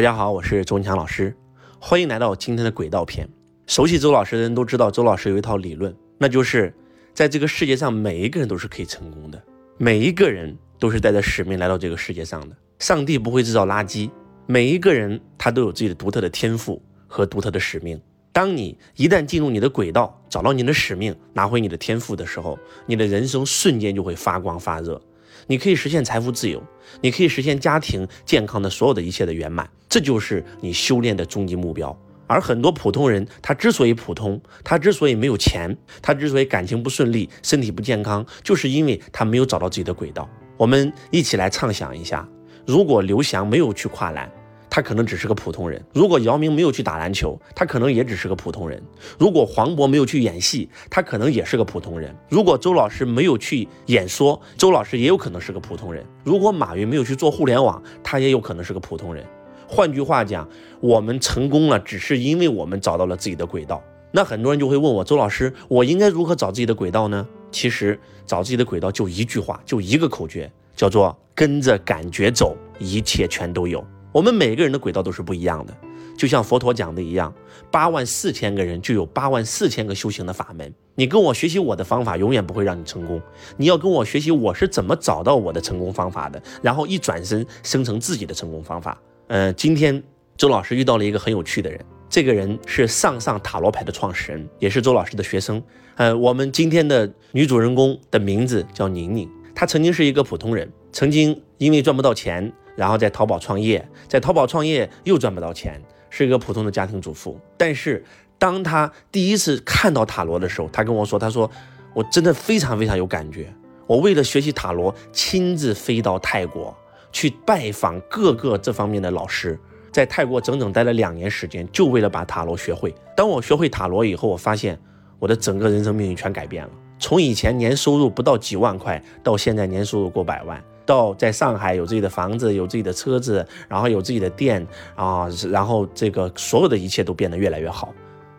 大家好，我是周文强老师，欢迎来到今天的轨道篇。熟悉周老师的人都知道，周老师有一套理论，那就是在这个世界上，每一个人都是可以成功的，每一个人都是带着使命来到这个世界上的。上帝不会制造垃圾，每一个人他都有自己的独特的天赋和独特的使命。当你一旦进入你的轨道，找到你的使命，拿回你的天赋的时候，你的人生瞬间就会发光发热。你可以实现财富自由，你可以实现家庭健康的所有的一切的圆满，这就是你修炼的终极目标。而很多普通人，他之所以普通，他之所以没有钱，他之所以感情不顺利，身体不健康，就是因为他没有找到自己的轨道。我们一起来畅想一下，如果刘翔没有去跨栏。他可能只是个普通人。如果姚明没有去打篮球，他可能也只是个普通人。如果黄渤没有去演戏，他可能也是个普通人。如果周老师没有去演说，周老师也有可能是个普通人。如果马云没有去做互联网，他也有可能是个普通人。换句话讲，我们成功了，只是因为我们找到了自己的轨道。那很多人就会问我，周老师，我应该如何找自己的轨道呢？其实找自己的轨道就一句话，就一个口诀，叫做跟着感觉走，一切全都有。我们每个人的轨道都是不一样的，就像佛陀讲的一样，八万四千个人就有八万四千个修行的法门。你跟我学习我的方法，永远不会让你成功。你要跟我学习我是怎么找到我的成功方法的，然后一转身生成自己的成功方法。呃，今天周老师遇到了一个很有趣的人，这个人是上上塔罗牌的创始人，也是周老师的学生。呃，我们今天的女主人公的名字叫宁宁，她曾经是一个普通人，曾经因为赚不到钱。然后在淘宝创业，在淘宝创业又赚不到钱，是一个普通的家庭主妇。但是当他第一次看到塔罗的时候，他跟我说：“他说我真的非常非常有感觉。我为了学习塔罗，亲自飞到泰国去拜访各个这方面的老师，在泰国整整待了两年时间，就为了把塔罗学会。当我学会塔罗以后，我发现我的整个人生命运全改变了。从以前年收入不到几万块，到现在年收入过百万。”到在上海有自己的房子，有自己的车子，然后有自己的店啊，然后这个所有的一切都变得越来越好，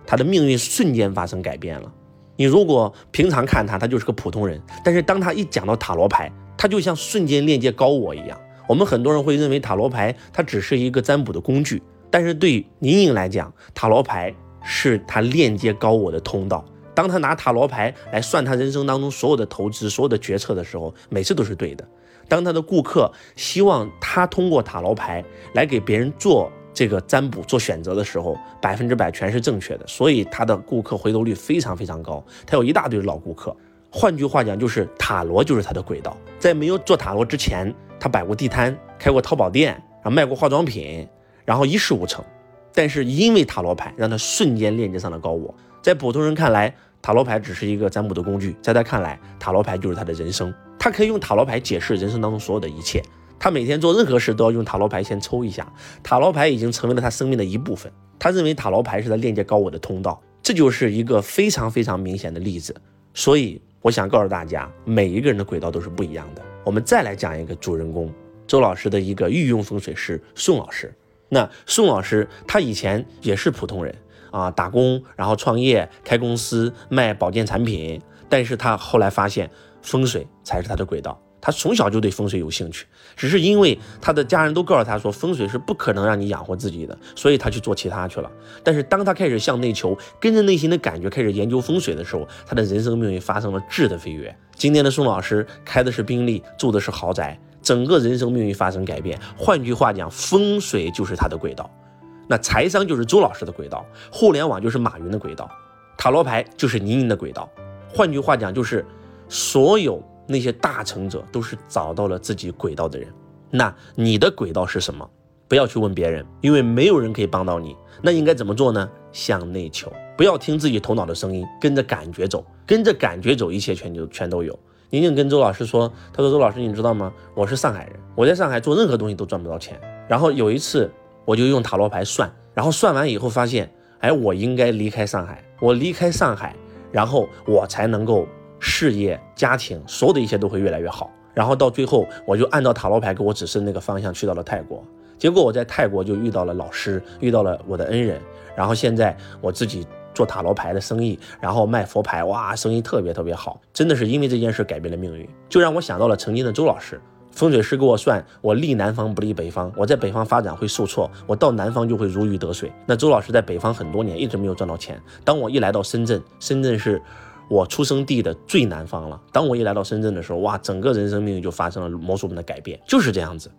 他的命运瞬间发生改变了。你如果平常看他，他就是个普通人，但是当他一讲到塔罗牌，他就像瞬间链接高我一样。我们很多人会认为塔罗牌它只是一个占卜的工具，但是对宁宁来讲，塔罗牌是他链接高我的通道。当他拿塔罗牌来算他人生当中所有的投资、所有的决策的时候，每次都是对的。当他的顾客希望他通过塔罗牌来给别人做这个占卜、做选择的时候，百分之百全是正确的，所以他的顾客回头率非常非常高。他有一大堆老顾客。换句话讲，就是塔罗就是他的轨道。在没有做塔罗之前，他摆过地摊，开过淘宝店，然后卖过化妆品，然后一事无成。但是因为塔罗牌，让他瞬间链接上了高我。在普通人看来，塔罗牌只是一个占卜的工具，在他看来，塔罗牌就是他的人生。他可以用塔罗牌解释人生当中所有的一切。他每天做任何事都要用塔罗牌先抽一下，塔罗牌已经成为了他生命的一部分。他认为塔罗牌是他链接高我的通道，这就是一个非常非常明显的例子。所以我想告诉大家，每一个人的轨道都是不一样的。我们再来讲一个主人公，周老师的一个御用风水师宋老师。那宋老师他以前也是普通人啊，打工，然后创业开公司卖保健产品，但是他后来发现。风水才是他的轨道，他从小就对风水有兴趣，只是因为他的家人都告诉他说风水是不可能让你养活自己的，所以他去做其他去了。但是当他开始向内求，跟着内心的感觉开始研究风水的时候，他的人生命运发生了质的飞跃。今天的宋老师开的是宾利，住的是豪宅，整个人生命运发生改变。换句话讲，风水就是他的轨道，那财商就是周老师的轨道，互联网就是马云的轨道，塔罗牌就是宁宁的轨道。换句话讲就是。所有那些大成者都是找到了自己轨道的人，那你的轨道是什么？不要去问别人，因为没有人可以帮到你。那应该怎么做呢？向内求，不要听自己头脑的声音，跟着感觉走，跟着感觉走，一切全就全都有。宁宁跟周老师说，他说周老师，你知道吗？我是上海人，我在上海做任何东西都赚不到钱。然后有一次，我就用塔罗牌算，然后算完以后发现，哎，我应该离开上海，我离开上海，然后我才能够。事业、家庭，所有的一切都会越来越好。然后到最后，我就按照塔罗牌给我指示的那个方向去到了泰国。结果我在泰国就遇到了老师，遇到了我的恩人。然后现在我自己做塔罗牌的生意，然后卖佛牌，哇，生意特别特别好。真的是因为这件事改变了命运，就让我想到了曾经的周老师。风水师给我算，我立南方不立北方，我在北方发展会受挫，我到南方就会如鱼得水。那周老师在北方很多年，一直没有赚到钱。当我一来到深圳，深圳是我出生地的最南方了。当我一来到深圳的时候，哇，整个人生命运就发生了魔术般的改变，就是这样子。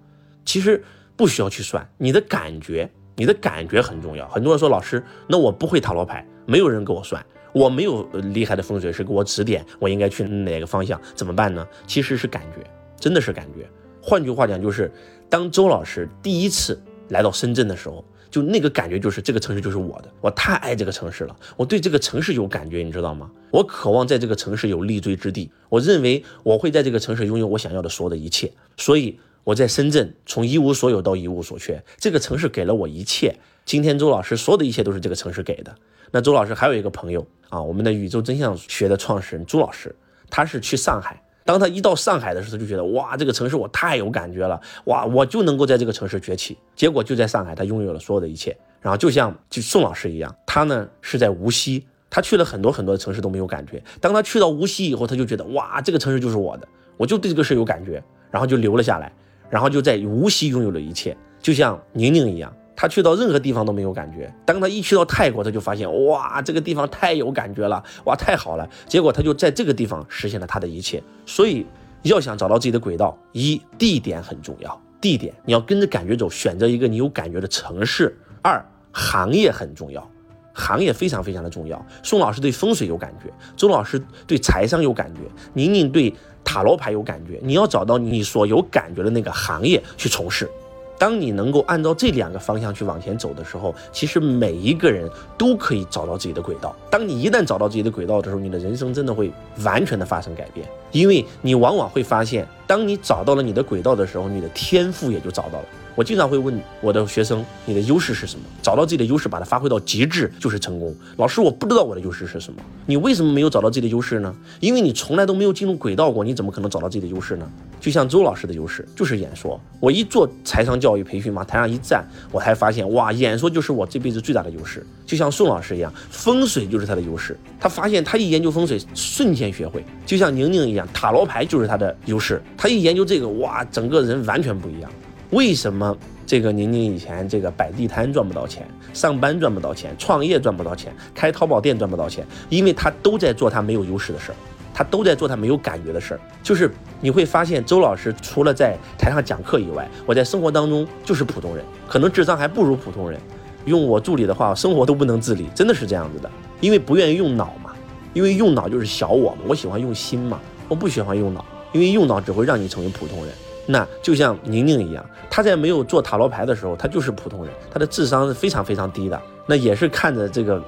其实不需要去算，你的感觉，你的感觉很重要。很多人说老师，那我不会塔罗牌，没有人给我算，我没有厉害的风水师给我指点，我应该去哪个方向，怎么办呢？其实是感觉。真的是感觉，换句话讲，就是当周老师第一次来到深圳的时候，就那个感觉就是这个城市就是我的，我太爱这个城市了，我对这个城市有感觉，你知道吗？我渴望在这个城市有立锥之地，我认为我会在这个城市拥有我想要的所有的一切，所以我在深圳从一无所有到一无所缺，这个城市给了我一切。今天周老师所有的一切都是这个城市给的。那周老师还有一个朋友啊，我们的宇宙真相学的创始人朱老师，他是去上海。当他一到上海的时候，他就觉得哇，这个城市我太有感觉了，哇，我就能够在这个城市崛起。结果就在上海，他拥有了所有的一切。然后就像就宋老师一样，他呢是在无锡，他去了很多很多的城市都没有感觉。当他去到无锡以后，他就觉得哇，这个城市就是我的，我就对这个事有感觉，然后就留了下来，然后就在无锡拥有了一切。就像宁宁一样。他去到任何地方都没有感觉，当他一去到泰国，他就发现哇，这个地方太有感觉了，哇，太好了。结果他就在这个地方实现了他的一切。所以要想找到自己的轨道，一地点很重要，地点你要跟着感觉走，选择一个你有感觉的城市。二行业很重要，行业非常非常的重要。宋老师对风水有感觉，周老师对财商有感觉，宁宁对塔罗牌有感觉。你要找到你所有感觉的那个行业去从事。当你能够按照这两个方向去往前走的时候，其实每一个人都可以找到自己的轨道。当你一旦找到自己的轨道的时候，你的人生真的会完全的发生改变，因为你往往会发现，当你找到了你的轨道的时候，你的天赋也就找到了。我经常会问我的学生：“你的优势是什么？”找到自己的优势，把它发挥到极致，就是成功。老师，我不知道我的优势是什么。你为什么没有找到自己的优势呢？因为你从来都没有进入轨道过，你怎么可能找到自己的优势呢？就像周老师的优势就是演说。我一做财商教育培训往台上一站，我才发现，哇，演说就是我这辈子最大的优势。就像宋老师一样，风水就是他的优势。他发现他一研究风水，瞬间学会。就像宁宁一样，塔罗牌就是他的优势。他一研究这个，哇，整个人完全不一样。为什么这个宁宁以前这个摆地摊赚不到钱，上班赚不到钱，创业赚不到钱，开淘宝店赚不到钱？因为他都在做他没有优势的事儿，他都在做他没有感觉的事儿。就是你会发现，周老师除了在台上讲课以外，我在生活当中就是普通人，可能智商还不如普通人。用我助理的话，生活都不能自理，真的是这样子的。因为不愿意用脑嘛，因为用脑就是小我嘛，我喜欢用心嘛，我不喜欢用脑，因为用脑只会让你成为普通人。那就像宁宁一样，他在没有做塔罗牌的时候，他就是普通人，他的智商是非常非常低的。那也是看着这个，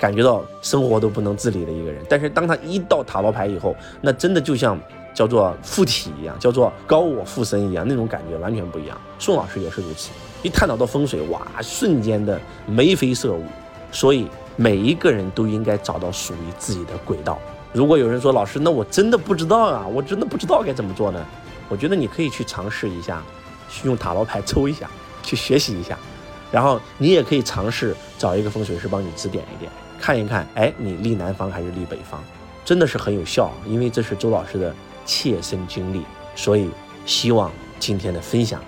感觉到生活都不能自理的一个人。但是当他一到塔罗牌以后，那真的就像叫做附体一样，叫做高我附身一样，那种感觉完全不一样。宋老师也是如此，一探讨到风水，哇，瞬间的眉飞色舞。所以每一个人都应该找到属于自己的轨道。如果有人说老师，那我真的不知道啊，我真的不知道该怎么做呢？我觉得你可以去尝试一下，去用塔罗牌抽一下，去学习一下，然后你也可以尝试找一个风水师帮你指点一点，看一看，哎，你立南方还是立北方，真的是很有效，因为这是周老师的切身经历，所以希望今天的分享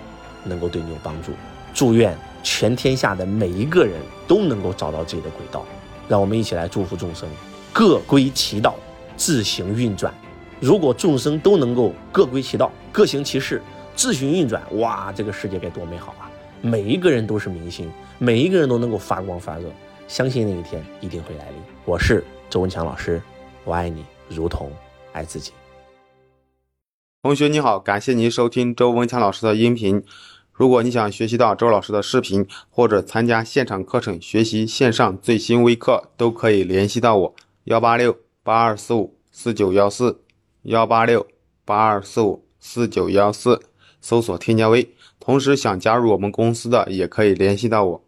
能够对你有帮助。祝愿全天下的每一个人都能够找到自己的轨道，让我们一起来祝福众生，各归其道，自行运转。如果众生都能够各归其道，各行其事，自行运转，哇，这个世界该多美好啊！每一个人都是明星，每一个人都能够发光发热，相信那一天一定会来临。我是周文强老师，我爱你如同爱自己。同学你好，感谢您收听周文强老师的音频。如果你想学习到周老师的视频，或者参加现场课程学习线上最新微课，都可以联系到我：幺八六八二四五四九幺四。幺八六八二四五四九幺四，搜索添加微。同时想加入我们公司的，也可以联系到我。